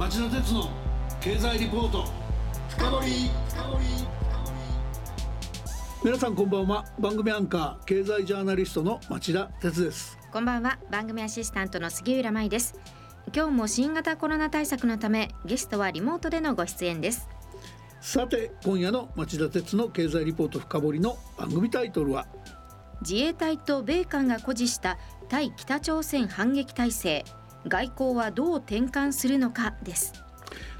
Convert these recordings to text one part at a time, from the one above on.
町田鉄の経済リポート。深掘皆さんこんばんは。番組アンカー経済ジャーナリストの町田鉄です。こんばんは。番組アシスタントの杉浦舞です。今日も新型コロナ対策のためゲストはリモートでのご出演です。さて今夜の町田鉄の経済リポート深掘りの番組タイトルは？自衛隊と米韓が誇示した対北朝鮮反撃態勢外交はどう転換するのかです。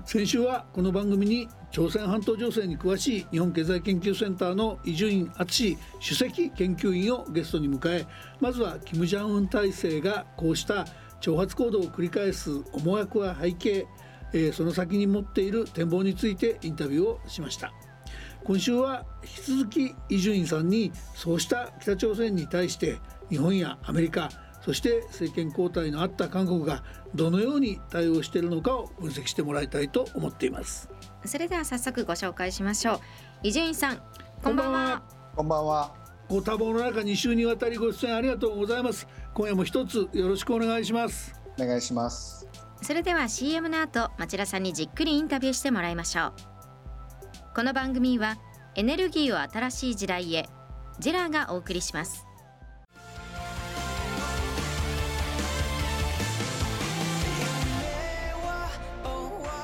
先週はこの番組に朝鮮半島情勢に詳しい日本経済研究センターの伊集院敦首席研究員をゲストに迎えまずは金正恩体制がこうした挑発行動を繰り返す思惑は背景、えー、その先に持っている展望についてインタビューをしました。今週は引き続き伊集院さんにそうした北朝鮮に対して日本やアメリカそして政権交代のあった韓国がどのように対応しているのかを分析してもらいたいと思っています。それでは早速ご紹介しましょう。伊集院さんこんばんは。こんばんは。ご多忙の中2週にわたりご出演ありがとうございます。今夜も一つよろしくお願いします。お願いします。それでは CM の後町田さんにじっくりインタビューしてもらいましょう。この番組はエネルギーを新しい時代へジェラーがお送りします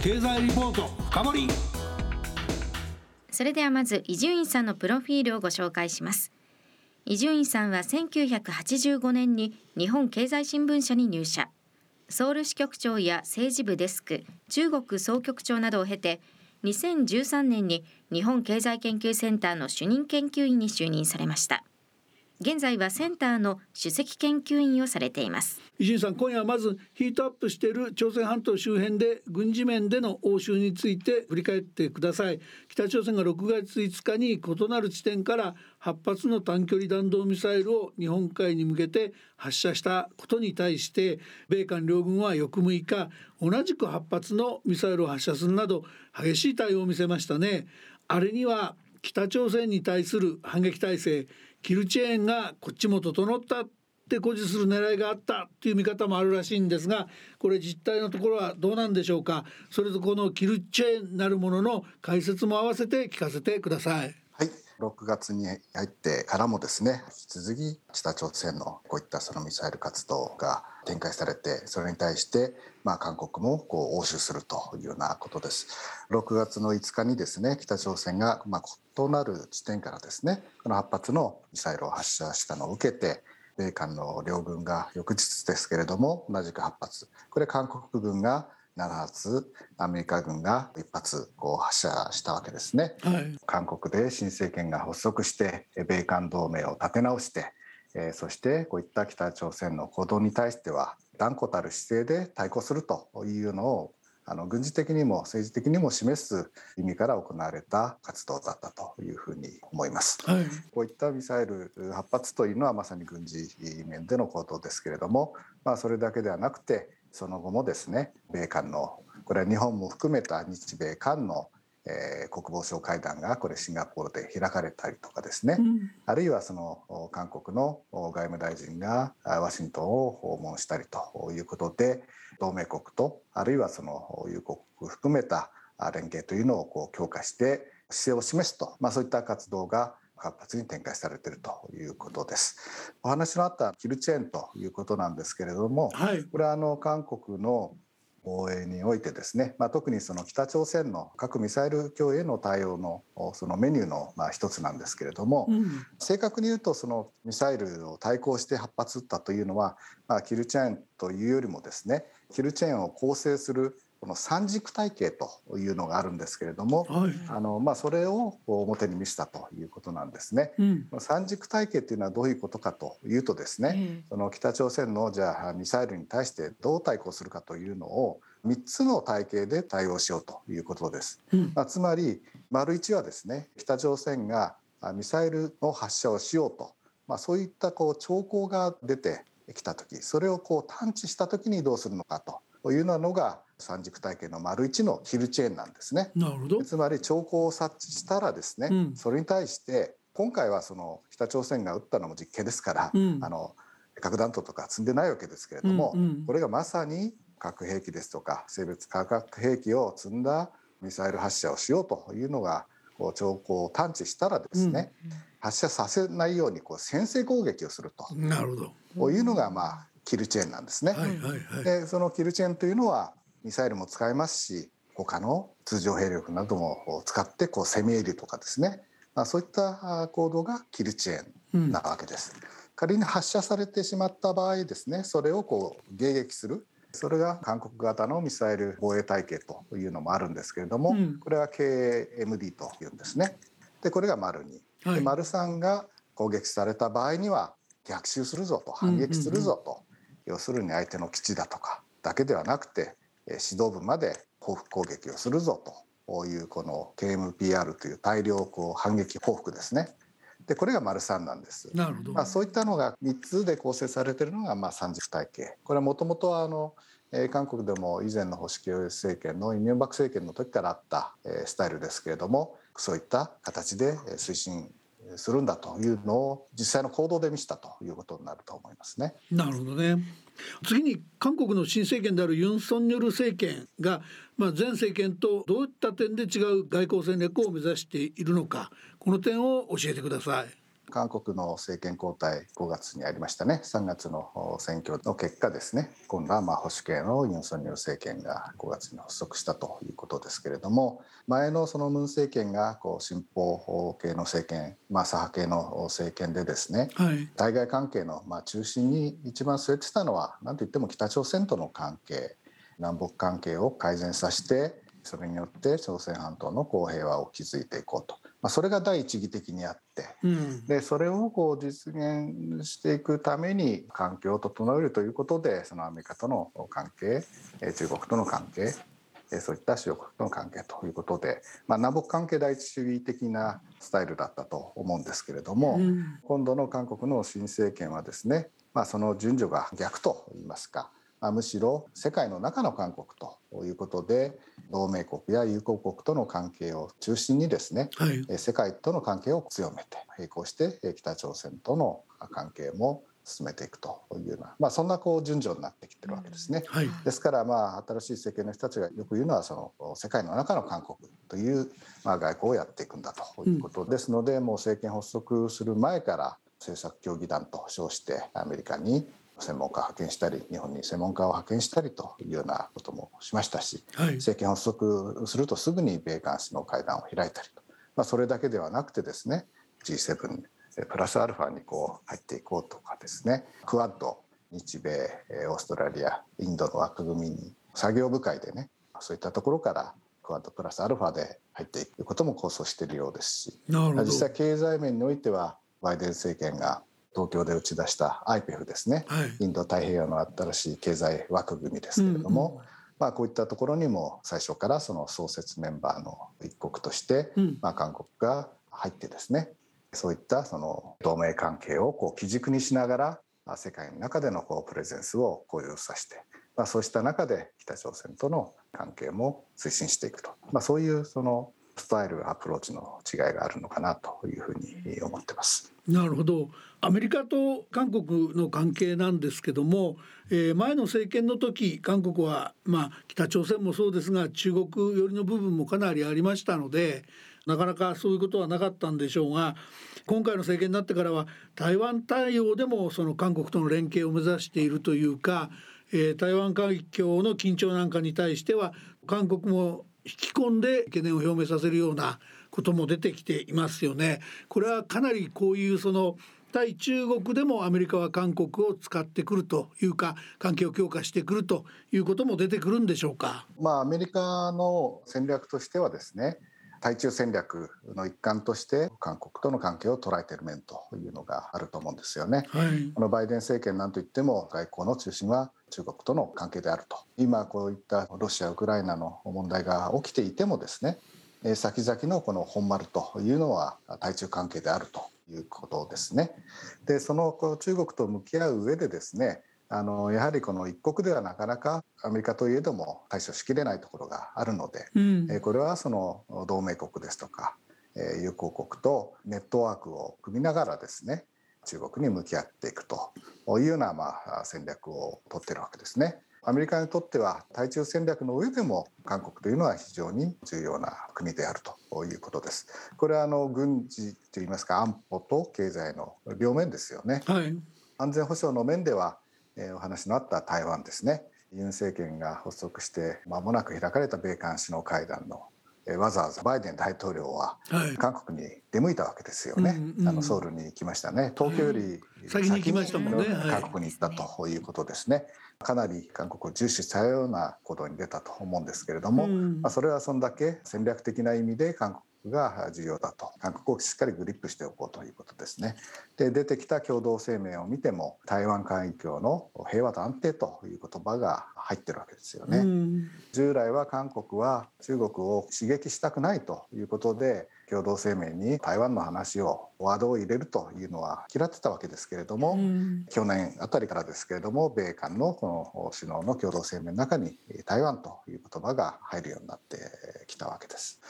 経済リポート深掘り。それではまず伊集院さんのプロフィールをご紹介します。伊集院さんは1985年に日本経済新聞社に入社。ソウル支局長や政治部デスク中国総局長などを経て2013年に日本経済研究センターの主任研究員に就任されました。現在はセンターの首席研究員をされています。伊集院さん今夜はまずヒートアップしている朝鮮半島周辺で軍事面での応酬について振り返ってください。北朝鮮が6月5日に異なる地点から8発の短距離弾道ミサイルを日本海に向けて発射したことに対して米韓両軍は翌6日同じく8発のミサイルを発射するなど激しい対応を見せましたね。あれには北朝鮮に対する反撃態勢キルチェーンがこっちも整ったって誇示する狙いがあったという見方もあるらしいんですがこれ実態のところはどうなんでしょうかそれとこのキルチェーンなるものの解説も合わせて聞かせてください。6月に入ってからもですね引き続き北朝鮮のこういったそのミサイル活動が展開されてそれに対してまあ韓国もこう応酬するというようなことです。6月の5日にですね北朝鮮がまあ異なる地点からですねこの8発のミサイルを発射したのを受けて米韓の両軍が翌日ですけれども同じく8発。これ韓国軍が7発アメリカ軍が1発こう発射したわけですね、はい、韓国で新政権が発足して米韓同盟を立て直して、えー、そしてこういった北朝鮮の行動に対しては断固たる姿勢で対抗するというのをあの軍事的にも政治的にも示す意味から行われた活動だったというふうに思います。はい、こういったミサイル8発というのはまさに軍事面での行動ですけれども、まあ、それだけではなくてその後もですね米韓のこれは日本も含めた日米韓のえー、国防相会談がこれシンガポールで開かれたりとかですね、うん、あるいはその韓国の外務大臣がワシントンを訪問したりということで同盟国とあるいはその友国含めた連携というのをこう強化して姿勢を示すと、まあ、そういった活動が活発に展開されているということです。お話のあったキルチェーンということなんですけれども、はい、これはあの韓国の防衛においてですね、まあ、特にその北朝鮮の核ミサイル供与への対応のそのメニューのまあ一つなんですけれども、うん、正確に言うとそのミサイルを対抗して8発撃ったというのは、まあ、キルチェーンというよりもですねキルチェーンを構成するこの三軸体系というのがあるんですけれども、はい、あのまあ、それを表に見せたということなんですね。うん、三軸体系というのはどういうことかというとですね、うん、その北朝鮮のじゃあミサイルに対してどう対抗するかというのを3つの体系で対応しようということです。うん、まあ、つまり丸1はですね北朝鮮がミサイルの発射をしようと、まあ、そういったこう兆候が出てきた時それをこう探知した時にどうするのかというのが三軸体系の丸一のヒルチェーンなんですね。なるほど。つまり兆候を察知したらですね、うん、それに対して今回はその北朝鮮が撃ったのも実験ですから、うん、あの核弾頭とか積んでないわけですけれども、うんうん、これがまさに核兵器ですとか生物化学兵器を積んだミサイル発射をしようというのがこう兆候を探知したらですね、うん、発射させないようにこう先制攻撃をすると。なるほど。こういうのがまあキルチェーンなんですね。はいはいはい、でそのキルチェーンというのはミサイルも使えますし他の通常兵力なども使ってこう攻め入るとかですね、まあ、そういった行動がキルチェーンなわけです。うん、仮に発射されてしまった場合ですねそれをこう迎撃する。それが韓国型のミサイル防衛体系というのもあるんですけれども、うん、これは KMD というんですね。でこれが丸2、はい、で丸3が攻撃された場合には逆襲するぞと反撃するぞと、要するに相手の基地だとかだけではなくて指導部まで報復攻撃をするぞというこの KMPR という大量こう反撃報復ですね。でこれが丸三なんです。なるほど。まあそういったのが3つで構成されているのがまあ三軸体系。これはもともとはあの、えー、韓国でも以前の保守系政権のイ・ミョンバク政権の時からあった、えー、スタイルですけれどもそういった形で推進するんだというのを実際の行動で見せたということになると思いますね。なるほどね。次に韓国の新政権であるユン・ソンニョル政権が、まあ、前政権とどういった点で違う外交戦略を目指しているのかこの点を教えてください。韓国の政権交代5月にありましたね。3月の選挙の結果ですね。今度はまあ保守系のユン・ソンニョル政権が5月に発足したということですけれども前のそのムン政権がこう進歩系の政権、まあ、左派系の政権でですね、はい、対外関係のまあ中心に一番据えてたのは何といっても北朝鮮との関係南北関係を改善させてそれによって朝鮮半島の公平和を築いていこうと、まあ、それが第一義的にあって、うん、でそれをこう実現していくために環境を整えるということでそのアメリカとの関係中国との関係そういった主要国との関係ということで、まあ、南北関係第一主義的なスタイルだったと思うんですけれども、うん、今度の韓国の新政権はですね、まあ、その順序が逆といいますかまあ、むしろ世界の中の韓国ということで同盟国や友好国との関係を中心にですね、はい、世界との関係を強めて並行して北朝鮮との関係も進めていくというような、まあ、そんなこう順序になってきてるわけですね。はい、ですからまあ新しい政権の人たちがよく言うのはその世界の中の韓国というまあ外交をやっていくんだということですので、うん、もう政権発足する前から政策協議団と称してアメリカに専門家を派遣したり日本に専門家を派遣したりというようなこともしましたし、はい、政権発足するとすぐに米韓首脳会談を開いたりと、まあ、それだけではなくてですね G7 プラスアルファにこう入っていこうとかですねクアッド日米オーストラリアインドの枠組みに作業部会でねそういったところからクアッドプラスアルファで入っていくことも構想しているようですし実際経済面においてはバイデン政権が東京で打ち出した IPEF ですね、はい、インド太平洋の新しい経済枠組みですけれども、うんうん、まあ、こういったところにも最初からその創設メンバーの一国として、うん、まあ、韓国が入ってですね。そういったその同盟関係をこう基軸にしながら世界の中でのこうプレゼンスを向上させて、まあ、そうした中で北朝鮮との関係も推進していくと、まあ、そういうそのスタイルアプローチの違いがあるのかなというふうに思ってます。なるほどアメリカと韓国の関係なんですけども、えー、前の政権の時韓国は、まあ、北朝鮮もそうですが中国寄りの部分もかなりありましたのでなかなかそういうことはなかったんでしょうが今回の政権になってからは台湾対応でもその韓国との連携を目指しているというかえー、台湾海峡の緊張なんかに対しては韓国も引き込んで懸念を表明させるようなことも出てきていますよね。これはかなりこういうその対中国でもアメリカは韓国を使ってくるというか関係を強化してくるということも出てくるんでしょうか？まあアメリカの戦略としてはですね対中戦略の一環として韓国との関係を捉えている面というのがあると思うんですよね。はい、このバイデン政権なんといっても外交の中心は中国との関係であると今こういったロシア・ウクライナの問題が起きていてもですね先々のこの本丸というのは対中関係であるということですね。でその中国と向き合う上でですねあのやはりこの一国ではなかなかアメリカといえども対処しきれないところがあるので、うん、これはその同盟国ですとか友好国とネットワークを組みながらですね中国に向き合っていくというようなまあ戦略をとってるわけですね。アメリカにとっては対中戦略の上でも韓国というのは非常に重要な国であるということです。これはあの軍事といいますか安保と経済の両面ですよね。はい、安全保障の面では、えー、お話のあった台湾ですね。ユン政権が発足して間もなく開かれた米韓首脳会談のわざわざバイデン大統領は韓国に出向いたわけですよね、はいあのソウルに行きましたね。東京より先に行きましたもんね。韓国に行ったということですね、かなり韓国を重視したような行動に出たと思うんですけれども、うん、まあ、それはそんだけ戦略的な意味で韓国が重要だと韓国をしっかりグリップしておこうということですね。で出てきた共同声明を見ても台湾海峡の平和と安定という言葉が入ってるわけですよね。うん、従来は韓国は中国を刺激したくないということで共同声明に台湾の話をワードを入れるというのは嫌ってたわけですけれども、うん、去年あたりからですけれども米韓のこの首脳の共同声明の中に台湾という言葉が入るようになってきたわけです。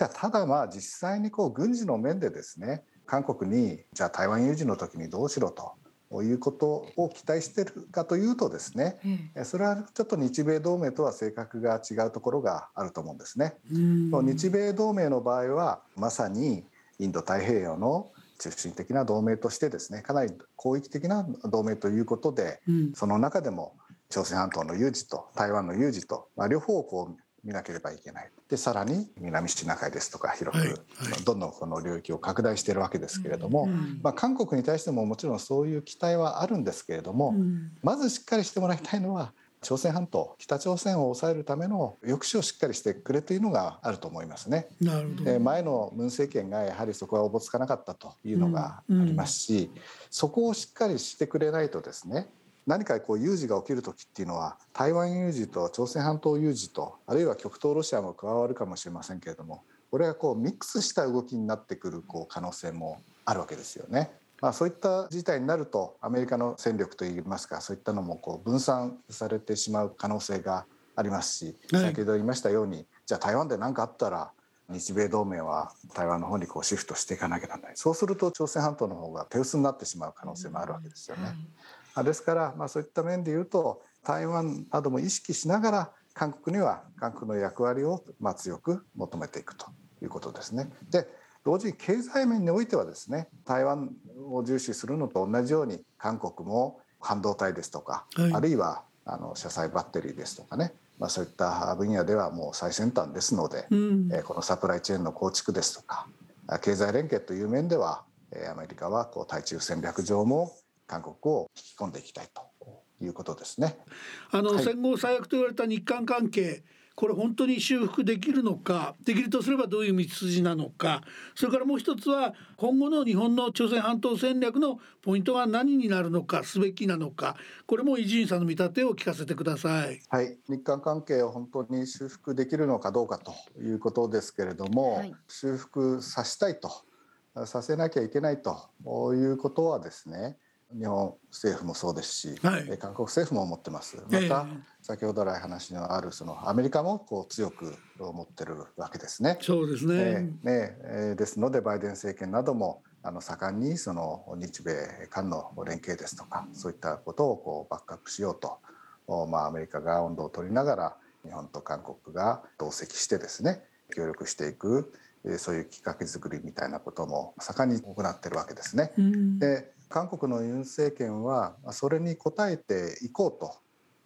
じゃあただまあ実際にこう軍事の面でですね韓国にじゃあ台湾有事の時にどうしろということを期待しているかというとですね、うん、それはちょっと日米同盟とは性格が違うところがあると思うんですね。日米同盟の場合はまさにインド太平洋の中心的な同盟としてですねかなり広域的な同盟ということで、うん、その中でも朝鮮半島の有事と台湾の有事と、まあ、両方こう見なければいけない。でさらに南シナ海ですとか広く、はいはい、どんどんこの領域を拡大しているわけですけれども、うん、まあ、韓国に対してももちろんそういう期待はあるんですけれども、うん、まずしっかりしてもらいたいのは朝鮮半島北朝鮮を抑えるための抑止をしっかりしてくれというのがあると思いますね。なるほど。前のムン政権がやはりそこはおぼつかなかったというのがありますし、うん、そこをしっかりしてくれないとですね何かこう有事が起きる時っていうのは台湾有事と朝鮮半島有事とあるいは極東ロシアも加わるかもしれませんけれどもこれがこうミックスした動きになってくるこう可能性もあるわけですよね。まあ、そういった事態になるとアメリカの戦力といいますかそういったのもこう分散されてしまう可能性がありますし、先ほど言いましたようにじゃあ台湾で何かあったら日米同盟は台湾の方にこうシフトしていかなきゃならないそうすると朝鮮半島の方が手薄になってしまう可能性もあるわけですよね。ですから、まあ、そういった面で言うと台湾なども意識しながら韓国には韓国の役割をまあ強く求めていくということですね。で同時に経済面においてはですね台湾を重視するのと同じように韓国も半導体ですとか、はい、あるいはあの車載バッテリーですとかね、まあ、そういった分野ではもう最先端ですので、うん、えこのサプライチェーンの構築ですとか経済連携という面ではアメリカはこう対中戦略上も韓国を引き込んでいきたいということですね。あの、はい、戦後最悪と言われた日韓関係これ本当に修復できるのかできるとすればどういう道筋なのかそれからもう一つは今後の日本の朝鮮半島戦略のポイントが何になるのかすべきなのかこれも伊集院さんの見立てを聞かせてください。はい日韓関係を本当に修復できるのかどうかということですけれども、はい、修復させたいとさせなきゃいけないということはですね日本政府もそうですし、はい、韓国政府も思ってます。また、先ほど来話のあるそのアメリカもこう強く思ってるわけですね。そうですね。えー、ね、えー、ですのでバイデン政権などもあの盛んにその日米韓の連携ですとかそういったことをこうバックアップしようと、まあアメリカが温度を取りながら日本と韓国が同席してですね協力していくそういうきっかけ作りみたいなことも盛んに行ってるわけですね。で韓国のユン政権はそれに応えていこう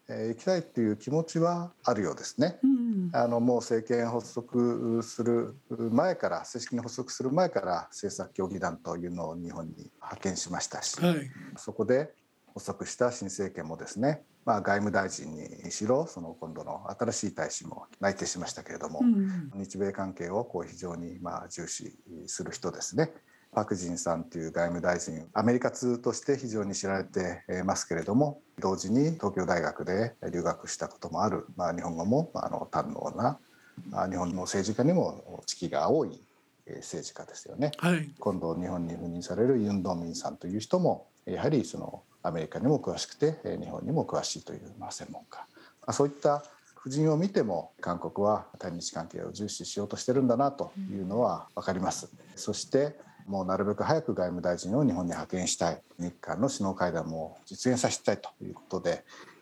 えー、行きたいっていう気持ちはあるようですね。うん、あのもう政権発足する前から正式に発足する前から政策協議団というのを日本に派遣しましたし、はい、そこで発足した新政権もですね、まあ、外務大臣にしろその今度の新しい大使も内定しましたけれども、うん、日米関係をこう非常にまあ重視する人ですね。パク・ジンさんという外務大臣アメリカ通として非常に知られてますけれども同時に東京大学で留学したこともある、まあ、日本語もあの堪能な日本の政治家にも知識が多い政治家ですよね、はい、今度日本に赴任されるユン・ドンミンさんという人もやはりそのアメリカにも詳しくて日本にも詳しいという、まあ、専門家。そういった夫人を見ても韓国は対日関係を重視しようとしてるんだなというのは分かります。そしてもうなるべく早く外務大臣を日本に派遣したい日韓の首脳会談も実現させたいということでやっ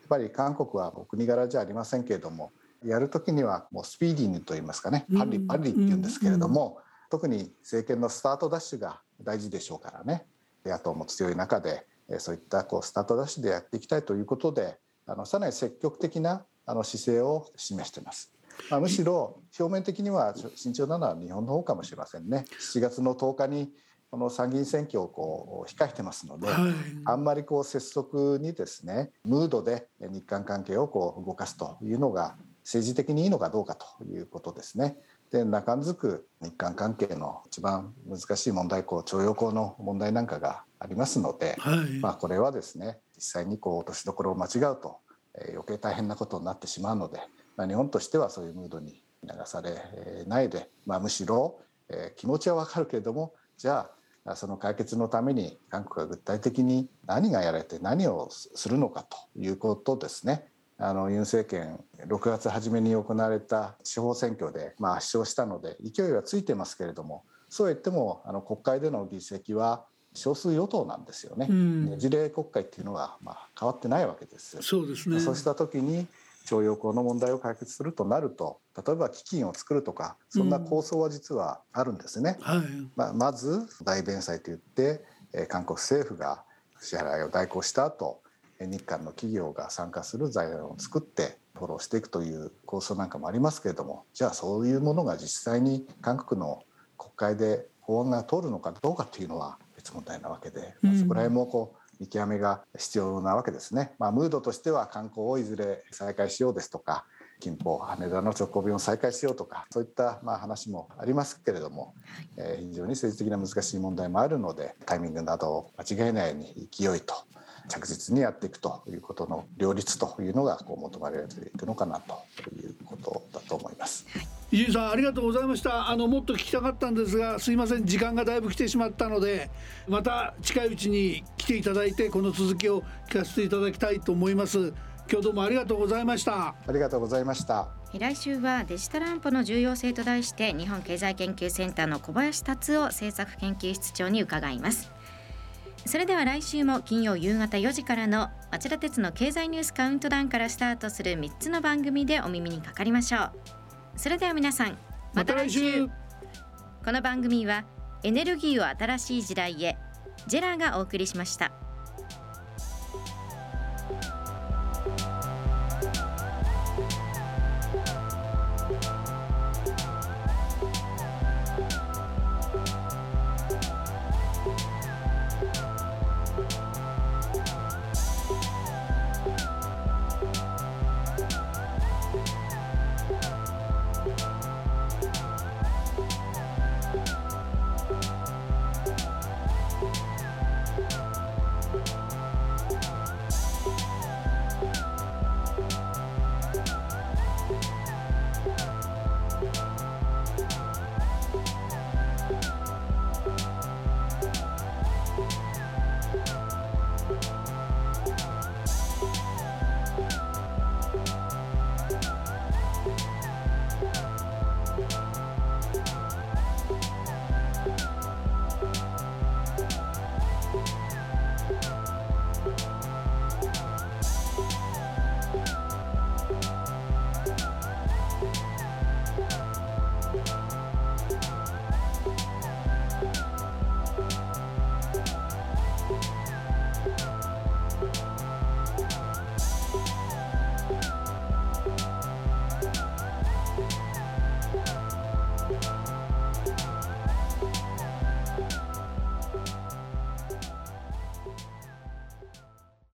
ぱり韓国はお国柄じゃありませんけれどもやる時にはもうスピーディーにと言いますかねパリパリっていうんですけれども、特に政権のスタートダッシュが大事でしょうからね野党も強い中でそういったこうスタートダッシュでやっていきたいということであのさらに積極的なあの姿勢を示しています。まあ、むしろ表面的には慎重なのは日本の方かもしれませんね。7月の10日にこの参議院選挙をこう控えてますので、はい、あんまりこう拙速にですねムードで日韓関係をこう動かすというのが政治的にいいのかどうかということですね。で中づく日韓関係の一番難しい問題こう徴用工の問題なんかがありますので、はい、まあ、これはですね実際にこう落としどころを間違うと、えー、余計大変なことになってしまうので、まあ、日本としてはそういうムードに流されないで、まあ、むしろ、えー、気持ちはわかるけれどもじゃあその解決のために韓国が具体的に何がやられて何をするのかということですね。あのユン政権6月初めに行われた地方選挙で、まあ、圧勝したので勢いはついてますけれどもそうは言ってもあの国会での議席は少数与党なんですよね。うん、ねじれ国会っていうのはまあ変わってないわけです。そうですね。そうした時に徴用工の問題を解決するとなると例えば基金を作るとかそんな構想は実はあるんですね。うんはい、まあ、まず代弁済といって、えー、韓国政府が支払いを代行した後日韓の企業が参加する財団を作ってフォローしていくという構想なんかもありますけれどもじゃあそういうものが実際に韓国の国会で法案が通るのかどうかというのは別問題なわけで、うん、そこら辺もこう見極めが必要なわけですね。まあ、ムードとしては観光をいずれ再開しようですとか近郊羽田の直行便を再開しようとかそういったまあ話もありますけれども、えー、非常に政治的な難しい問題もあるのでタイミングなどを間違えないように勢いと着実にやっていくということの両立というのがこう求められていくのかなということだと思います。伊集院さんありがとうございました。あのもっと聞きたかったんですがすいません時間がだいぶ来てしまったのでまた近いうちに来ていただいてこの続きを聞かせていただきたいと思います。今日どうもありがとうございました。ありがとうございました。来週はデジタル安保の重要性と題して日本経済研究センターの小林達夫政策研究室長に伺いますそれでは来週も金曜夕方4時からの町田鉄の経済ニュースカウントダウンからスタートする3つの番組でお耳にかかりましょうそれでは皆さんまた来週この番組はエネルギーを新しい時代へジェラがお送りしました。